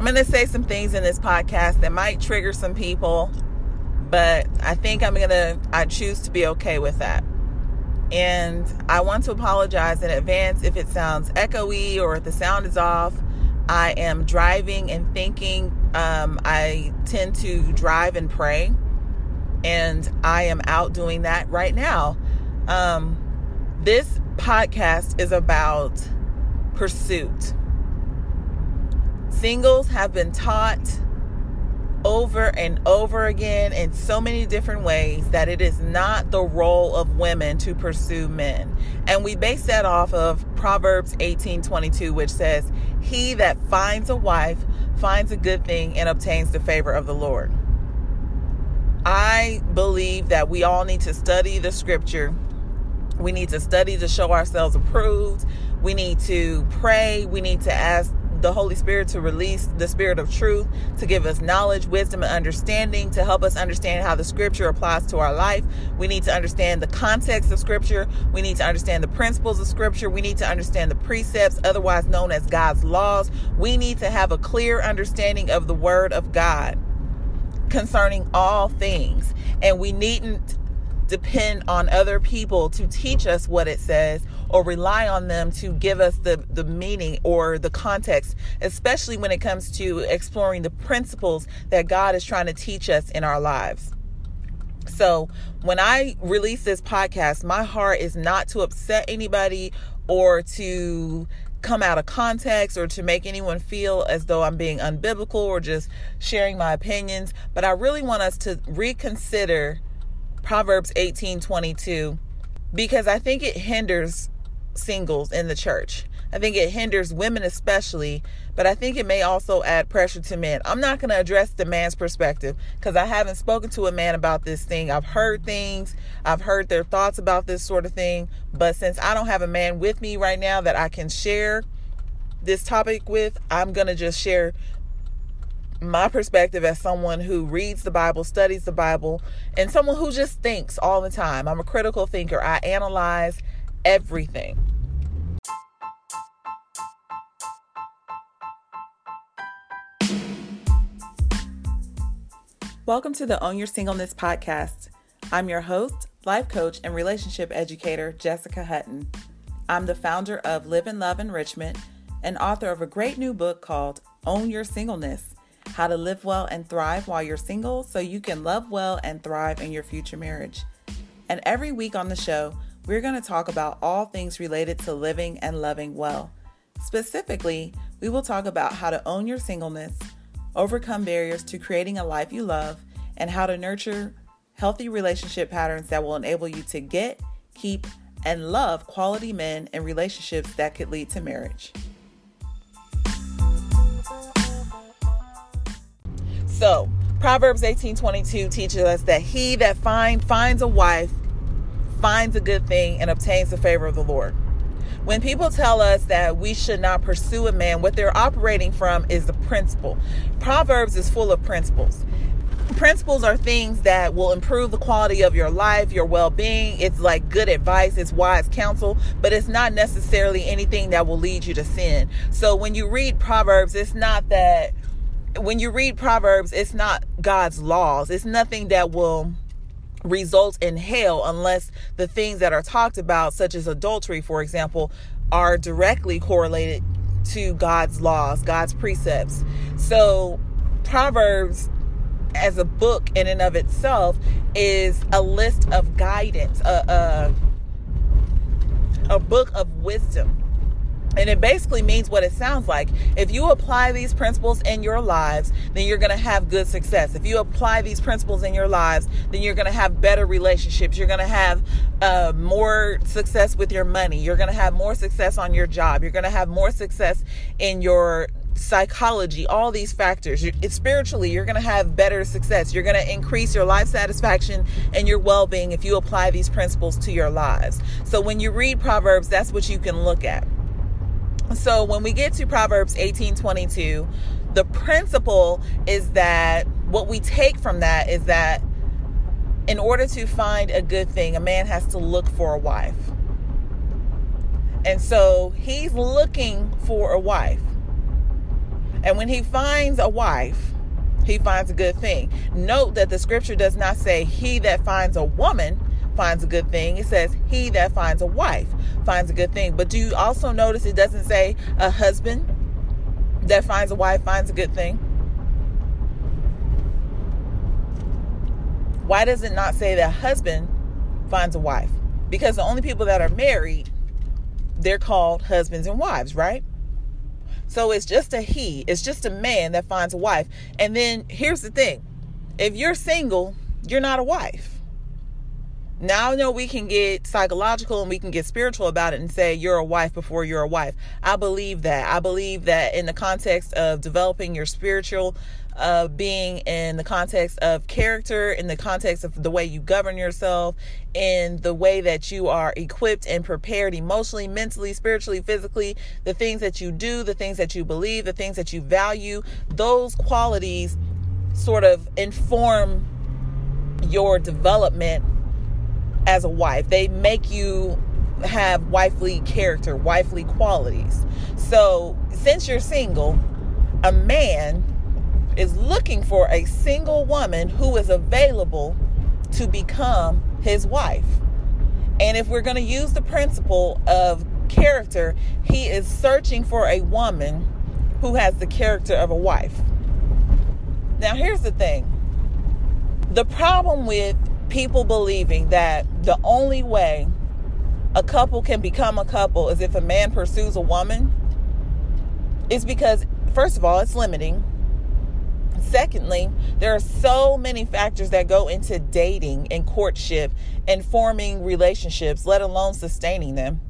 I'm going to say some things in this podcast that might trigger some people, but I think I'm going to, I choose to be okay with that. And I want to apologize in advance if it sounds echoey or if the sound is off. I am driving and thinking. Um, I tend to drive and pray, and I am out doing that right now. Um, this podcast is about pursuit. Singles have been taught over and over again in so many different ways that it is not the role of women to pursue men. And we base that off of Proverbs 18:22 which says, "He that finds a wife finds a good thing and obtains the favor of the Lord." I believe that we all need to study the scripture. We need to study to show ourselves approved. We need to pray. We need to ask the Holy Spirit to release the Spirit of truth, to give us knowledge, wisdom, and understanding, to help us understand how the Scripture applies to our life. We need to understand the context of Scripture. We need to understand the principles of Scripture. We need to understand the precepts, otherwise known as God's laws. We need to have a clear understanding of the Word of God concerning all things. And we needn't depend on other people to teach us what it says or rely on them to give us the, the meaning or the context, especially when it comes to exploring the principles that God is trying to teach us in our lives. So, when I release this podcast, my heart is not to upset anybody or to come out of context or to make anyone feel as though I'm being unbiblical or just sharing my opinions, but I really want us to reconsider Proverbs 18:22 because I think it hinders singles in the church. I think it hinders women especially, but I think it may also add pressure to men. I'm not going to address the man's perspective because I haven't spoken to a man about this thing. I've heard things, I've heard their thoughts about this sort of thing, but since I don't have a man with me right now that I can share this topic with, I'm going to just share my perspective as someone who reads the Bible, studies the Bible, and someone who just thinks all the time. I'm a critical thinker. I analyze everything. Welcome to the Own Your Singleness podcast. I'm your host, life coach, and relationship educator, Jessica Hutton. I'm the founder of Live and Love Enrichment and author of a great new book called Own Your Singleness How to Live Well and Thrive While You're Single so you can love well and thrive in your future marriage. And every week on the show, we're going to talk about all things related to living and loving well. Specifically, we will talk about how to own your singleness, overcome barriers to creating a life you love, and how to nurture healthy relationship patterns that will enable you to get, keep, and love quality men and relationships that could lead to marriage. So, Proverbs 18:22 teaches us that he that find finds a wife finds a good thing and obtains the favor of the Lord. When people tell us that we should not pursue a man, what they're operating from is the principle. Proverbs is full of principles. Principles are things that will improve the quality of your life, your well being. It's like good advice, it's wise counsel, but it's not necessarily anything that will lead you to sin. So when you read Proverbs, it's not that, when you read Proverbs, it's not God's laws. It's nothing that will results in hell unless the things that are talked about, such as adultery, for example, are directly correlated to God's laws, God's precepts. So, Proverbs as a book in and of itself is a list of guidance, a, a, a book of wisdom and it basically means what it sounds like. If you apply these principles in your lives, then you're going to have good success. If you apply these principles in your lives, then you're going to have better relationships. You're going to have uh, more success with your money. You're going to have more success on your job. You're going to have more success in your psychology, all these factors. It's spiritually, you're going to have better success. You're going to increase your life satisfaction and your well being if you apply these principles to your lives. So when you read Proverbs, that's what you can look at. So when we get to Proverbs 18:22, the principle is that what we take from that is that in order to find a good thing, a man has to look for a wife. And so he's looking for a wife. And when he finds a wife, he finds a good thing. Note that the scripture does not say he that finds a woman finds a good thing. It says he that finds a wife finds a good thing. But do you also notice it doesn't say a husband that finds a wife finds a good thing? Why does it not say that husband finds a wife? Because the only people that are married, they're called husbands and wives, right? So it's just a he, it's just a man that finds a wife. And then here's the thing if you're single, you're not a wife. Now I know we can get psychological and we can get spiritual about it and say you're a wife before you're a wife. I believe that. I believe that in the context of developing your spiritual uh, being, in the context of character, in the context of the way you govern yourself, in the way that you are equipped and prepared emotionally, mentally, spiritually, physically, the things that you do, the things that you believe, the things that you value, those qualities sort of inform your development as a wife. They make you have wifely character, wifely qualities. So, since you're single, a man is looking for a single woman who is available to become his wife. And if we're going to use the principle of character, he is searching for a woman who has the character of a wife. Now, here's the thing the problem with people believing that the only way a couple can become a couple is if a man pursues a woman is because, first of all, it's limiting. Secondly, there are so many factors that go into dating and courtship and forming relationships, let alone sustaining them.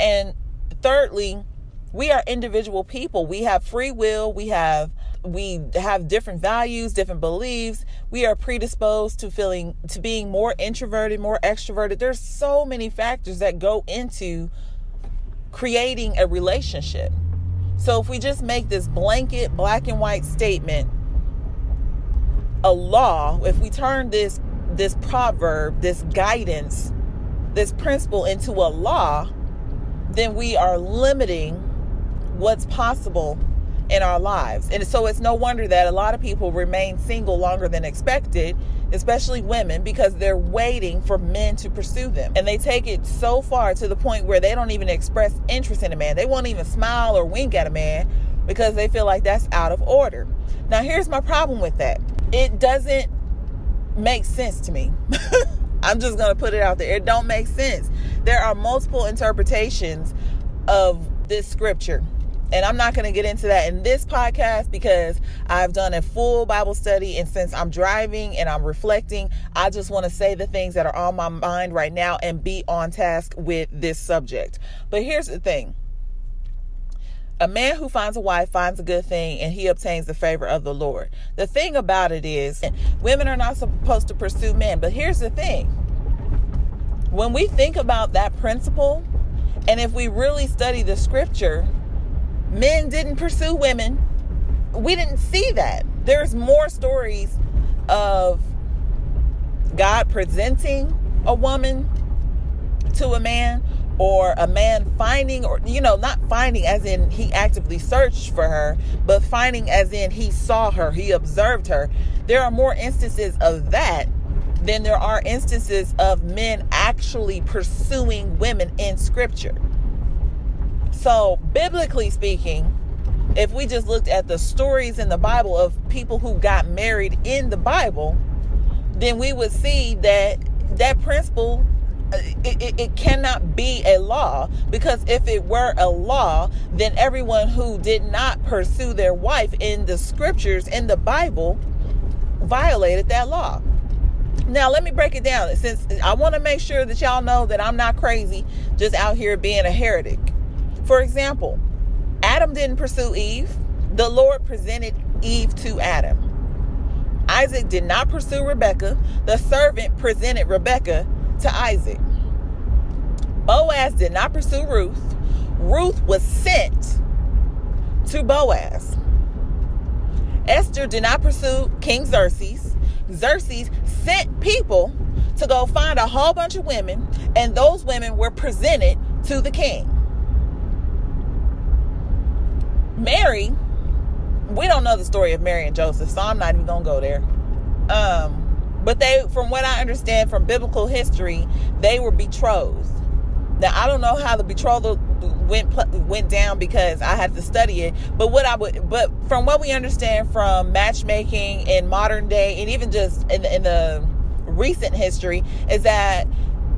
And thirdly, we are individual people. We have free will, we have we have different values, different beliefs. We are predisposed to feeling to being more introverted, more extroverted. There's so many factors that go into creating a relationship. So if we just make this blanket black and white statement a law, if we turn this this proverb, this guidance, this principle into a law, then we are limiting what's possible in our lives. And so it's no wonder that a lot of people remain single longer than expected, especially women, because they're waiting for men to pursue them. And they take it so far to the point where they don't even express interest in a man. They won't even smile or wink at a man because they feel like that's out of order. Now, here's my problem with that it doesn't make sense to me. I'm just going to put it out there. It don't make sense. There are multiple interpretations of this scripture. And I'm not going to get into that in this podcast because I've done a full Bible study. And since I'm driving and I'm reflecting, I just want to say the things that are on my mind right now and be on task with this subject. But here's the thing a man who finds a wife finds a good thing and he obtains the favor of the Lord. The thing about it is, women are not supposed to pursue men. But here's the thing when we think about that principle, and if we really study the scripture, men didn't pursue women. We didn't see that. There's more stories of God presenting a woman to a man or a man finding or you know not finding as in he actively searched for her but finding as in he saw her he observed her there are more instances of that than there are instances of men actually pursuing women in scripture so, biblically speaking, if we just looked at the stories in the Bible of people who got married in the Bible, then we would see that that principle uh, it, it, it, cannot be a law. Because if it were a law then everyone who did not pursue their wife in the scriptures in the bible violated that law. Now let me break it down. Since i want to make sure that y'all know that i'm not crazy just out here being a heretic for example, Adam didn't pursue Eve, the Lord presented Eve to Adam. Isaac did not pursue Rebekah, the servant presented Rebekah to Isaac. Boaz did not pursue Ruth, Ruth was sent to Boaz. Esther did not pursue King Xerxes. Xerxes sent people to go find a whole bunch of women, and those women were presented to the king. Mary we don't know the story of Mary and Joseph, so I'm not even gonna go there. Um, but they, from what I understand from biblical history, they were betrothed. Now I don't know how the betrothal went went down because I had to study it. But what I would, but from what we understand from matchmaking in modern day, and even just in the, in the recent history, is that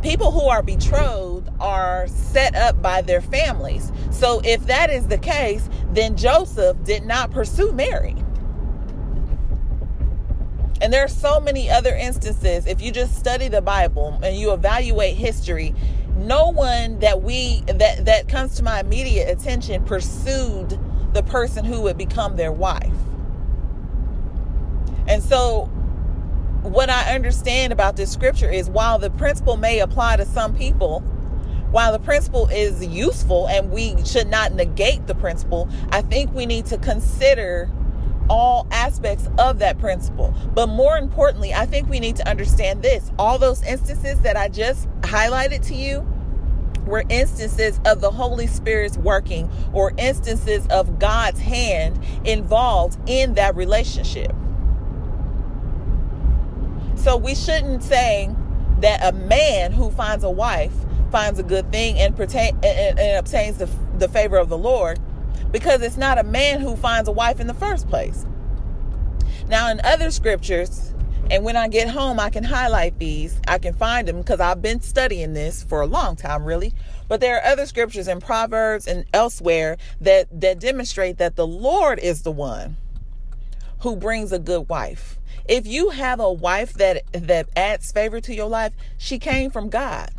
people who are betrothed are set up by their families. So if that is the case, then Joseph did not pursue Mary. And there are so many other instances. If you just study the Bible and you evaluate history, no one that we that that comes to my immediate attention pursued the person who would become their wife. And so what I understand about this scripture is while the principle may apply to some people, while the principle is useful and we should not negate the principle, I think we need to consider all aspects of that principle. But more importantly, I think we need to understand this. All those instances that I just highlighted to you were instances of the Holy Spirit's working or instances of God's hand involved in that relationship. So we shouldn't say that a man who finds a wife finds a good thing and, pertain, and, and obtains the, the favor of the Lord because it's not a man who finds a wife in the first place. Now, in other scriptures, and when I get home, I can highlight these. I can find them because I've been studying this for a long time, really. But there are other scriptures in Proverbs and elsewhere that, that demonstrate that the Lord is the one who brings a good wife. If you have a wife that that adds favor to your life, she came from God.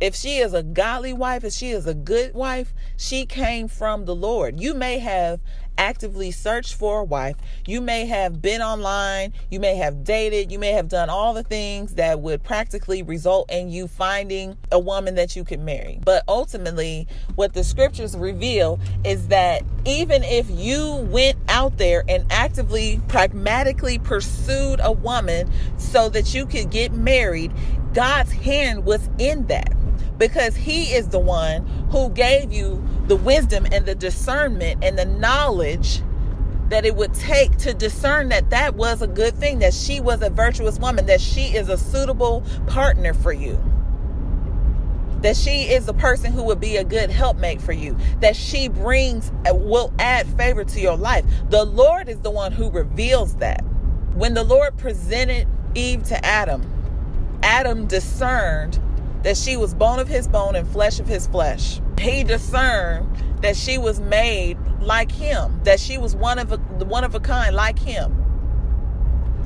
If she is a godly wife, if she is a good wife, she came from the Lord. You may have actively searched for a wife. You may have been online. You may have dated. You may have done all the things that would practically result in you finding a woman that you could marry. But ultimately, what the scriptures reveal is that even if you went out there and actively, pragmatically pursued a woman so that you could get married, God's hand was in that because he is the one who gave you the wisdom and the discernment and the knowledge that it would take to discern that that was a good thing, that she was a virtuous woman, that she is a suitable partner for you, that she is a person who would be a good helpmate for you, that she brings, will add favor to your life. The Lord is the one who reveals that. When the Lord presented Eve to Adam, Adam discerned that she was bone of his bone and flesh of his flesh. He discerned that she was made like him, that she was one of a one of a kind like him.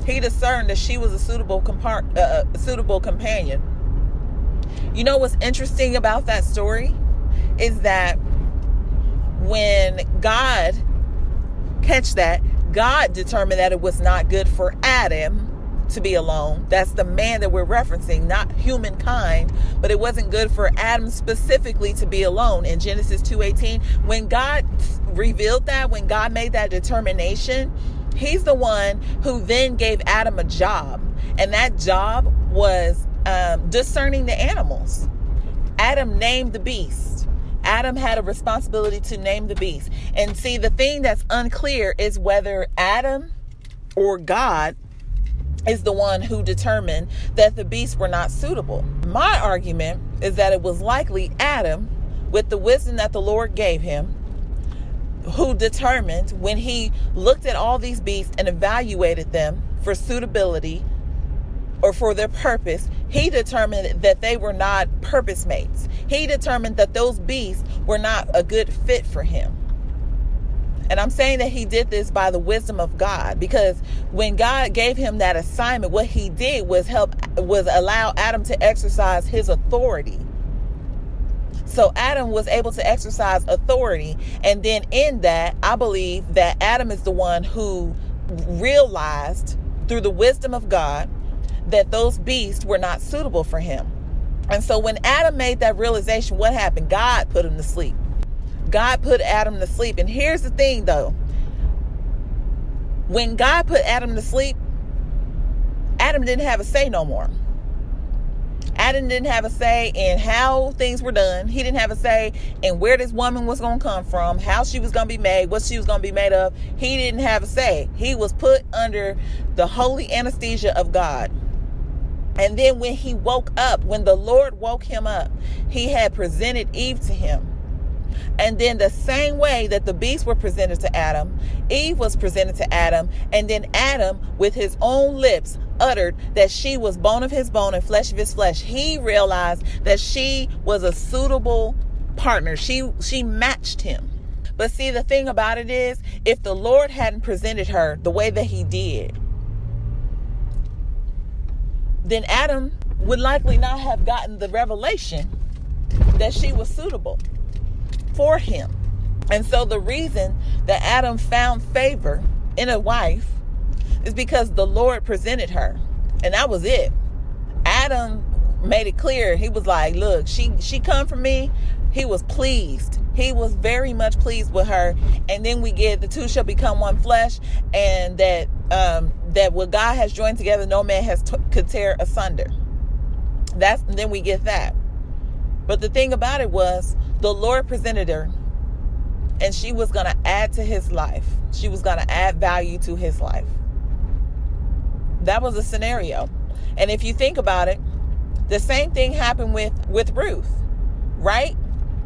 He discerned that she was a suitable uh, a suitable companion. You know what's interesting about that story is that when God catch that, God determined that it was not good for Adam to be alone. That's the man that we're referencing, not humankind, but it wasn't good for Adam specifically to be alone. In Genesis 2:18, when God revealed that, when God made that determination, he's the one who then gave Adam a job. And that job was um, discerning the animals. Adam named the beast. Adam had a responsibility to name the beast. And see, the thing that's unclear is whether Adam or God is the one who determined that the beasts were not suitable. My argument is that it was likely Adam, with the wisdom that the Lord gave him, who determined when he looked at all these beasts and evaluated them for suitability or for their purpose, he determined that they were not purpose mates. He determined that those beasts were not a good fit for him. And I'm saying that he did this by the wisdom of God because when God gave him that assignment, what he did was help was allow Adam to exercise his authority. So Adam was able to exercise authority. And then in that, I believe that Adam is the one who realized through the wisdom of God that those beasts were not suitable for him. And so when Adam made that realization, what happened? God put him to sleep. God put Adam to sleep. And here's the thing though when God put Adam to sleep, Adam didn't have a say no more. Adam didn't have a say in how things were done. He didn't have a say in where this woman was going to come from, how she was going to be made, what she was going to be made of. He didn't have a say. He was put under the holy anesthesia of God. And then when he woke up, when the Lord woke him up, he had presented Eve to him. And then the same way that the beasts were presented to Adam, Eve was presented to Adam, and then Adam, with his own lips, uttered that she was bone of his bone and flesh of his flesh. He realized that she was a suitable partner. She she matched him. But see, the thing about it is, if the Lord hadn't presented her the way that he did, then Adam would likely not have gotten the revelation that she was suitable for him. And so the reason that Adam found favor in a wife is because the Lord presented her. And that was it. Adam made it clear. He was like, "Look, she she come from me." He was pleased. He was very much pleased with her. And then we get the two shall become one flesh, and that um, that what God has joined together, no man has t- could tear asunder. That's then we get that. But the thing about it was, the Lord presented her, and she was going to add to his life. She was going to add value to his life. That was a scenario. And if you think about it, the same thing happened with with Ruth, right?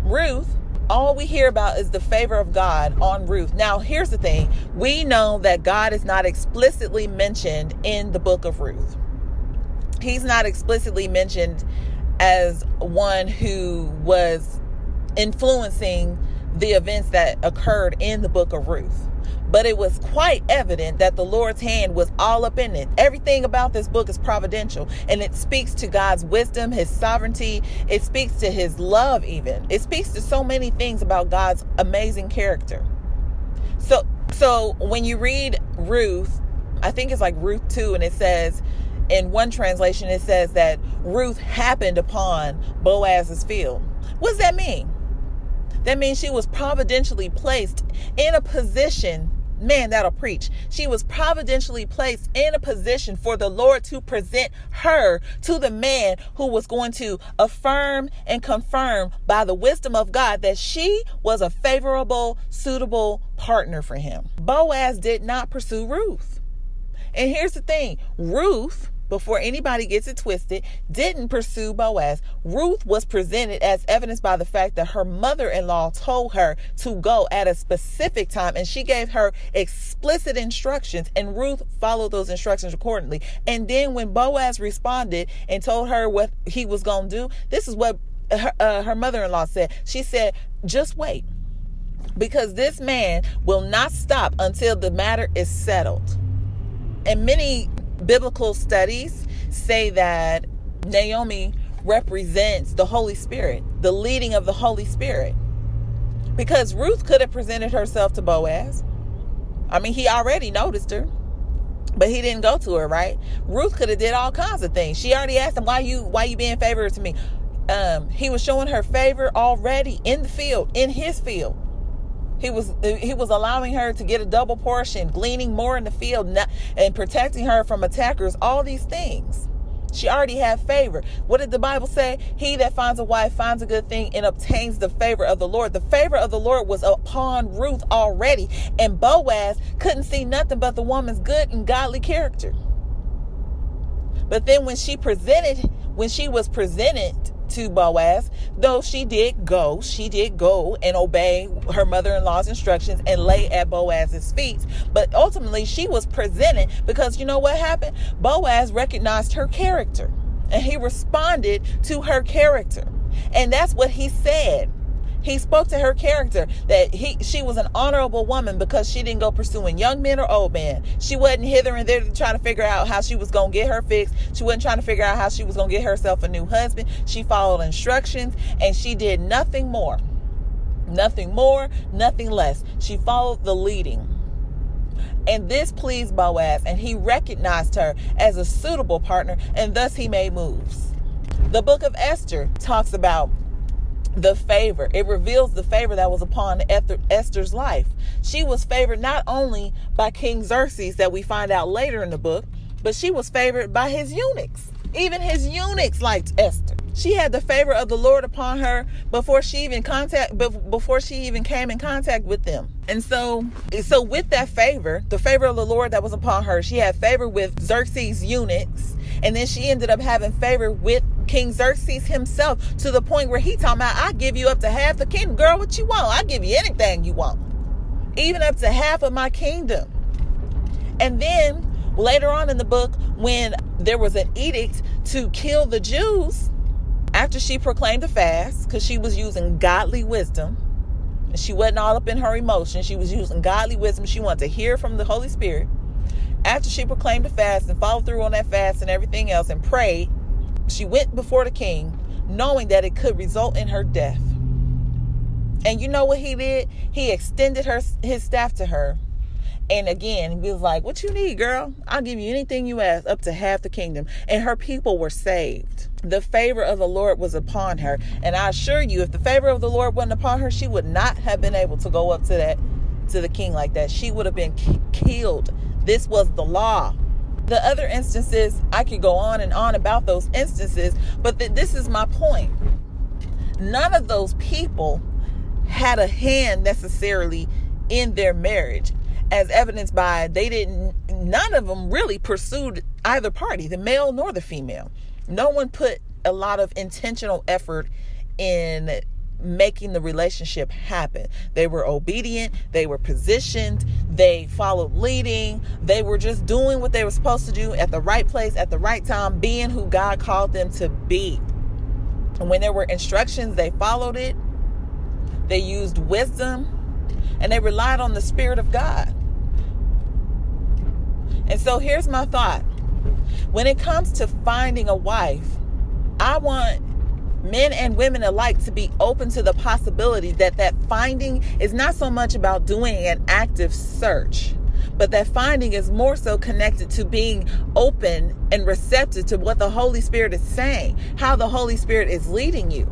Ruth, all we hear about is the favor of God on Ruth. Now, here's the thing. We know that God is not explicitly mentioned in the book of Ruth. He's not explicitly mentioned as one who was influencing the events that occurred in the book of Ruth. But it was quite evident that the Lord's hand was all up in it. Everything about this book is providential and it speaks to God's wisdom, his sovereignty. It speaks to his love, even. It speaks to so many things about God's amazing character. So, so when you read Ruth, I think it's like Ruth 2, and it says, in one translation, it says that Ruth happened upon Boaz's field. What does that mean? That means she was providentially placed in a position. Man, that'll preach. She was providentially placed in a position for the Lord to present her to the man who was going to affirm and confirm by the wisdom of God that she was a favorable, suitable partner for him. Boaz did not pursue Ruth. And here's the thing Ruth before anybody gets it twisted, didn't pursue Boaz. Ruth was presented as evidence by the fact that her mother in law told her to go at a specific time and she gave her explicit instructions, and Ruth followed those instructions accordingly. And then when Boaz responded and told her what he was going to do, this is what her, uh, her mother in law said. She said, just wait. Because this man will not stop until the matter is settled. And many biblical studies say that Naomi represents the Holy Spirit, the leading of the Holy Spirit. Because Ruth could have presented herself to Boaz. I mean, he already noticed her, but he didn't go to her, right? Ruth could have did all kinds of things. She already asked him, "Why you why you being favored to me?" Um, he was showing her favor already in the field, in his field. He was uh, he was allowing her to get a double portion, gleaning more in the field, and protecting her from attackers. All these things. She already had favor. What did the Bible say? He that finds a wife finds a good thing and obtains the favor of the Lord. The favor of the Lord was upon Ruth already, and Boaz couldn't see nothing but the woman's good and godly character. But then when she presented, when she was presented to Boaz, though she did go, she did go and obey her mother in law's instructions and lay at Boaz's feet. But ultimately, she was presented because you know what happened? Boaz recognized her character and he responded to her character. And that's what he said. He spoke to her character that he she was an honorable woman because she didn't go pursuing young men or old men. She wasn't hither and there trying to figure out how she was to get her fix. She wasn't trying to figure out how she was to get herself a new husband. She followed instructions and she did nothing more. Nothing more, nothing less. She followed the leading. And this pleased Boaz, and he recognized her as a suitable partner, and thus he made moves. The book of Esther talks about the favor. It reveals the favor that was upon Esther's life. She was favored not only by King Xerxes, that we find out later in the book, but she was favored by his eunuchs. Even his eunuchs liked Esther. She had the favor of the Lord upon her before she even contact before she even came in contact with them. And so so with that favor, the favor of the Lord that was upon her, she had favor with Xerxes eunuchs, and then she ended up having favor with King Xerxes himself to the point where he talking about I give you up to half the kingdom. Girl, what you want? I give you anything you want. Even up to half of my kingdom. And then later on in the book, when there was an edict to kill the Jews, after she proclaimed a fast, because she was using godly wisdom, and she wasn't all up in her emotions, she was using godly wisdom. She wanted to hear from the Holy Spirit. After she proclaimed a fast and followed through on that fast and everything else and prayed, she went before the king, knowing that it could result in her death. And you know what he did? He extended her his staff to her and again, he was like, What you need, girl? I'll give you anything you ask, up to half the kingdom. And her people were saved. The favor of the Lord was upon her. And I assure you, if the favor of the Lord wasn't upon her, she would not have been able to go up to that to the king like that. She would have been killed. This was the law. The other instances, I could go on and on about those instances, but th- this is my point. None of those people had a hand necessarily in their marriage as evidenced by they didn't none of them really pursued either party the male nor the female no one put a lot of intentional effort in making the relationship happen. They were obedient, they were positioned, they followed leading, they were just doing what they were supposed to do at the right place at the right time, being who God called them to be. And when there were instructions, they followed it. They used wisdom and they relied on the Spirit of God. And so here's my thought when it comes to finding a wife, I want men and women alike to be open to the possibility that that finding is not so much about doing an active search but that finding is more so connected to being open and receptive to what the Holy Spirit is saying, how the Holy Spirit is leading you.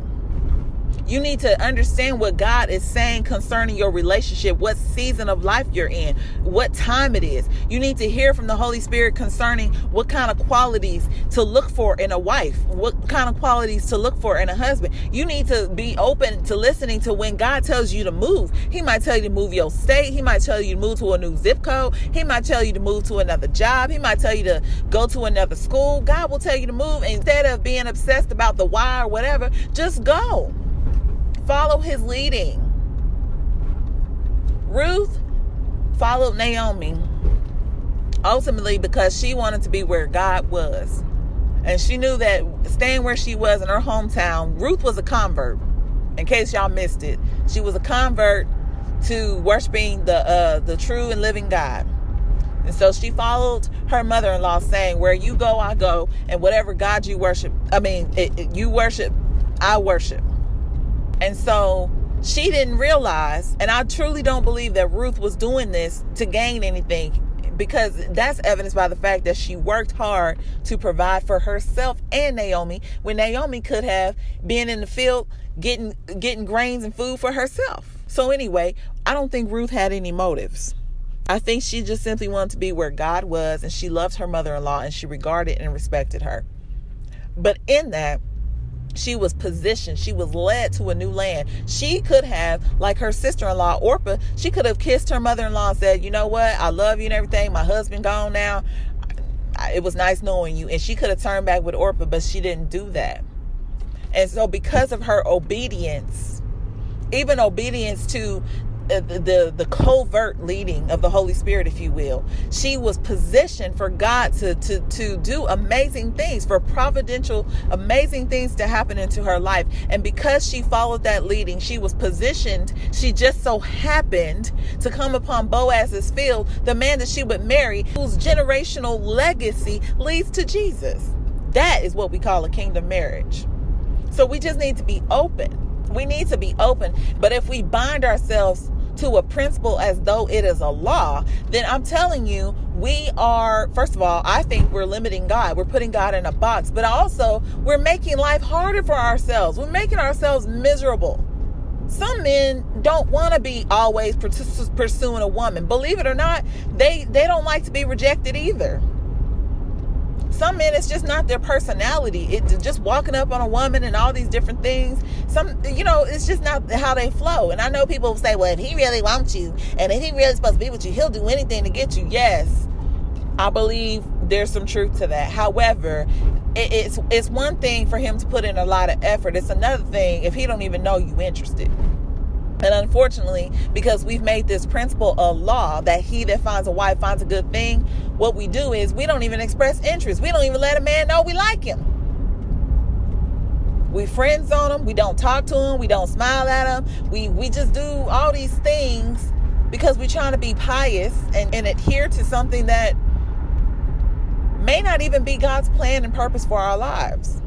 You need to understand what God is saying concerning your relationship, what season of life you're in, what time it is. You need to hear from the Holy Spirit concerning what kind of qualities to look for in a wife, what kind of qualities to look for in a husband. You need to be open to listening to when God tells you to move. He might tell you to move your state, He might tell you to move to a new zip code, He might tell you to move to another job, He might tell you to go to another school. God will tell you to move instead of being obsessed about the why or whatever, just go. Follow his leading. Ruth followed Naomi ultimately because she wanted to be where God was. And she knew that staying where she was in her hometown, Ruth was a convert. In case y'all missed it, she was a convert to worshiping the uh, the true and living God. And so she followed her mother-in-law, saying, "Where you go, I go, and whatever God you worship, I mean, it, it, you worship, I worship." And so she didn't realize, and I truly don't believe that Ruth was doing this to gain anything because that's evidenced by the fact that she worked hard to provide for herself and Naomi when Naomi could have been in the field getting getting grains and food for herself. So anyway, I don't think Ruth had any motives. I think she just simply wanted to be where God was and she loved her mother-in-law and she regarded and respected her. But in that, she was positioned she was led to a new land. She could have like her sister-in-law orpah she could have kissed her mother-in-law and said you know what? I love you and everything. My husband gone now. It was nice knowing you. And she could have turned back with orpah but she didn't do that. And so because of her obedience even obedience to Uh, the, the the covert leading of the Holy Spirit, if you will. She was positioned for God to to to do amazing things, for providential, amazing things to happen into her life. And because she followed that leading, she was positioned. She just so happened to come upon Boaz's field, the man that she would marry, whose generational legacy leads to Jesus. That is what we call a kingdom marriage. So we just need to be open. We need to be open. But if we bind ourselves to a principle as though it is a law, then I'm telling you, we are, first of all, I think we're limiting God. We're putting God in a box, but also we're making life harder for ourselves. We're making ourselves miserable. Some men don't want to be always pursuing a woman. Believe it or not, they, they don't like to be rejected either. Some men it's just not their personality. It just walking up on a woman and all these different things. Some you know it's just not how they flow. And i know people say well if he really wants you and if he really supposed to be with you he'll do anything to get you. Yes i believe there's some truth to that. However it, it's it's one thing for him to put in a lot of effort. It's another thing if he don't even know you interested and unfortunately, because we've made this principle a law that he that finds a wife finds a good thing, what we do is we don't even express interest. We don't even let a man know we like him. We friends on him. We don't talk to him. We don't smile at him. We we just do all these things because we're trying to be pious and, and adhere to something that may not even be God's plan and purpose for our lives.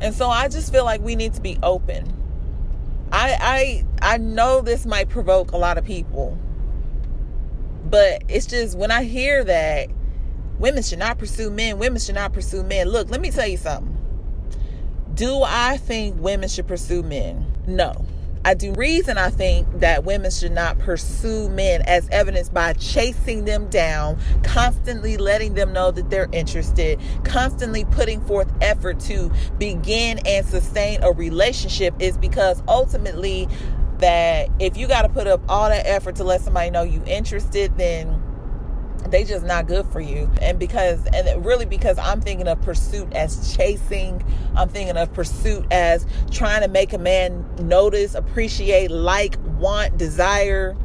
And so I just feel like we need to be open I I I know this might provoke a lot of people. But it's just when I hear that women should not pursue men, women should not pursue men. Look, let me tell you something. Do I think women should pursue men? No. I do reason I think that women should not pursue men as evidenced by chasing them down, constantly letting them know that they're interested, constantly putting forth effort to begin and sustain a relationship is because ultimately that if you got to put up all that effort to let somebody know you interested, then they just not good for you. And because and really because i'm thinking of pursuit as chasing. I'm thinking of pursuit as trying to make a man notice appreciate like want desire.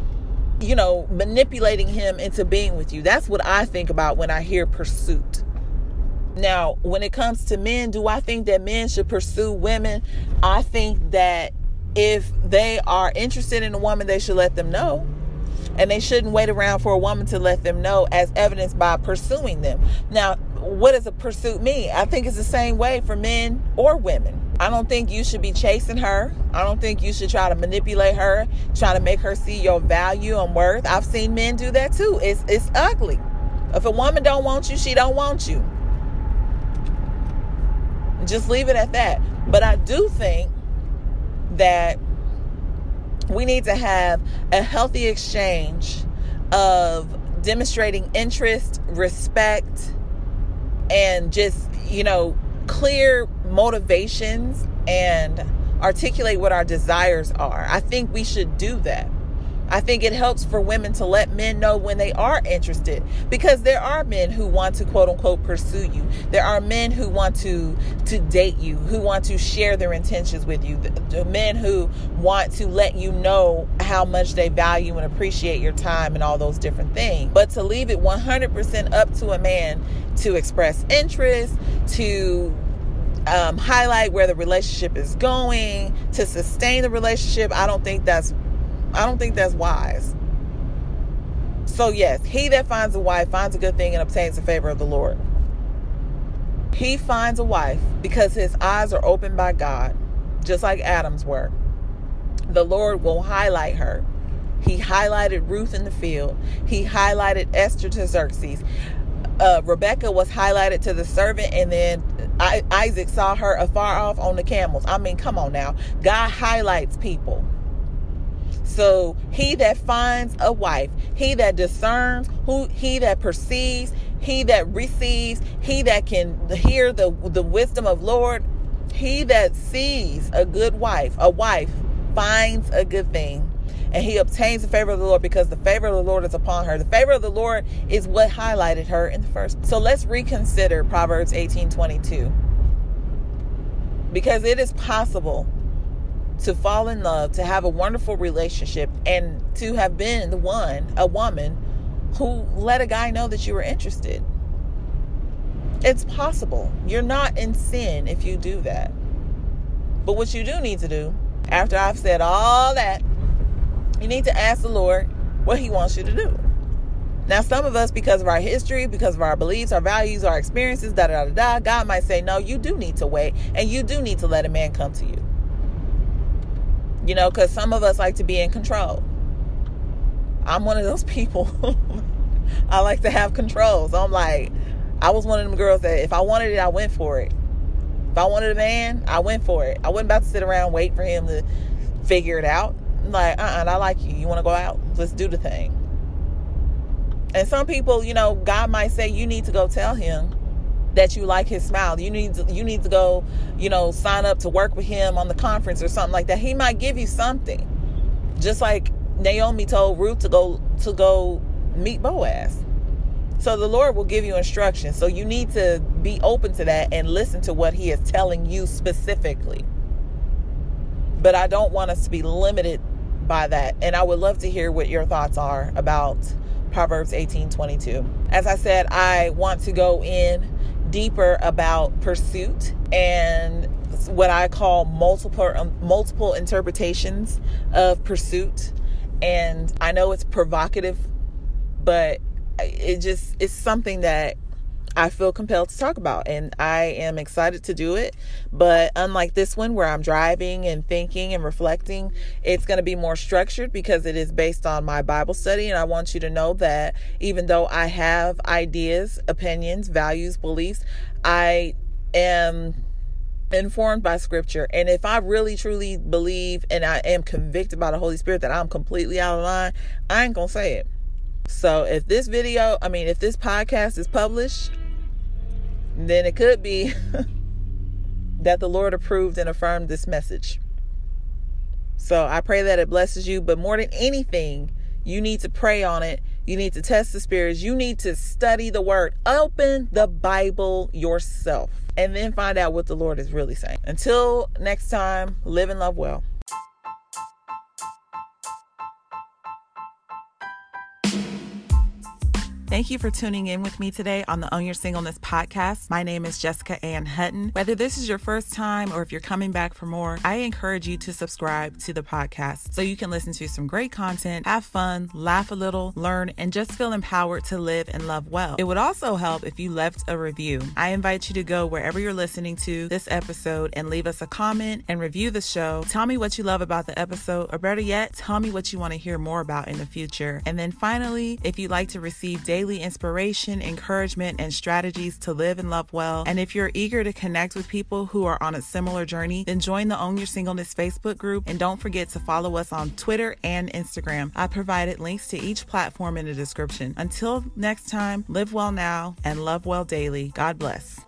You know manipulating him into being with you. That's what i think about when i hear pursuit. Now when it comes to men do i think that men should pursue women? I think that if they are interested in a woman they should let them know and they shouldn't wait around for a woman to let them know as evidenced by pursuing them. Now, what does a pursuit mean? I think it's the same way for men or women. I don't think you should be chasing her. I don't think you should try to manipulate her, try to make her see your value and worth. I've seen men do that too. It's it's ugly. If a woman don't want you, she don't want you. Just leave it at that. But I do think that we need to have a healthy exchange of demonstrating interest, respect, and just, you know, clear motivations and articulate what our desires are. I think we should do that. I think it helps for women to let men know when they are interested because there are men who want to quote unquote pursue you. There are men who want to to date you, who want to share their intentions with you. The, the men who want to let you know how much they value and appreciate your time and all those different things. But to leave it 100% up to a man to express interest, to um, highlight where the relationship is going, to sustain the relationship, I don't think that's I don't think that's wise. So, yes, he that finds a wife finds a good thing and obtains the favor of the Lord. He finds a wife because his eyes are opened by God, just like Adam's were. The Lord will highlight her. He highlighted Ruth in the field, he highlighted Esther to Xerxes. Uh, Rebecca was highlighted to the servant, and then I, Isaac saw her afar off on the camels. I mean, come on now. God highlights people. So he that finds a wife, he that discerns, who he that perceives, he that receives, he that can hear the the wisdom of Lord, he that sees a good wife, a wife finds a good thing. And he obtains the favor of the Lord because the favor of the Lord is upon her. The favor of the Lord is what highlighted her in the first. So let's reconsider Proverbs 18 22. Because it is possible to fall in love, to have a wonderful relationship, and to have been the one, a woman, who let a guy know that you were interested. It's possible. You're not in sin if you do that. But what you do need to do, after I've said all that, you need to ask the Lord what He wants you to do. Now, some of us, because of our history, because of our beliefs, our values, our experiences, da da da da, God might say, no, you do need to wait and you do need to let a man come to you. You know, because some of us like to be in control. I'm one of those people. I like to have control. So I'm like, I was one of them girls that if I wanted it, I went for it. If I wanted a man, I went for it. I wasn't about to sit around wait for him to figure it out. I'm like, uh uh-uh, I like you. You want to go out? Let's do the thing. And some people, you know, God might say, you need to go tell him that you like his smile. You need to, you need to go, you know, sign up to work with him on the conference or something like that. He might give you something. Just like Naomi told Ruth to go to go meet Boaz. So the Lord will give you instructions. So you need to be open to that and listen to what he is telling you specifically. But I don't want us to be limited by that. And I would love to hear what your thoughts are about Proverbs 18:22. As I said, I want to go in deeper about pursuit and what I call multiple um, multiple interpretations of pursuit. And I know it's provocative, but it just it's something that I feel compelled to talk about, and I am excited to do it. But unlike this one, where I'm driving and thinking and reflecting, it's going to be more structured because it is based on my Bible study. And I want you to know that even though I have ideas, opinions, values, beliefs, I am informed by scripture and if i really truly believe and i am convicted by the holy spirit that i'm completely out of line i ain't gonna say it so if this video i mean if this podcast is published then it could be that the Lord approved and affirmed this message. So I pray that it blesses you. But more than anything, you need to pray on it. You need to test the spirits. You need to study the word. Open the Bible yourself and then find out what the Lord is really saying. Until next time, live and love well. Thank you for tuning in with me today on the Own Your Singleness podcast. My name is Jessica Ann Hutton. Whether this is your first time or if you're coming back for more, I encourage you to subscribe to the podcast so you can listen to some great content, have fun, laugh a little, learn, and just feel empowered to live and love well. It would also help if you left a review. I invite you to go wherever you're listening to this episode and leave us a comment and review the show. Tell me what you love about the episode, or better yet, tell me what you want to hear more about in the future. And then finally, if you'd like to receive daily daily inspiration, encouragement, and strategies to live and love well. And if you're eager to connect with people who are on a similar journey, then join the Own Your Singleness Facebook group and don't forget to follow us on Twitter and Instagram. I provided links to each platform in the description. Until next time, live well now and love well daily. God bless.